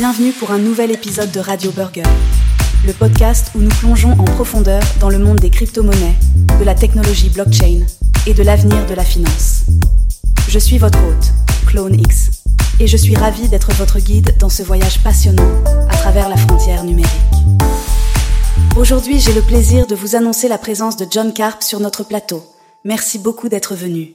Bienvenue pour un nouvel épisode de Radio Burger, le podcast où nous plongeons en profondeur dans le monde des crypto-monnaies, de la technologie blockchain et de l'avenir de la finance. Je suis votre hôte, Clone X, et je suis ravie d'être votre guide dans ce voyage passionnant à travers la frontière numérique. Aujourd'hui, j'ai le plaisir de vous annoncer la présence de John Carp sur notre plateau. Merci beaucoup d'être venu.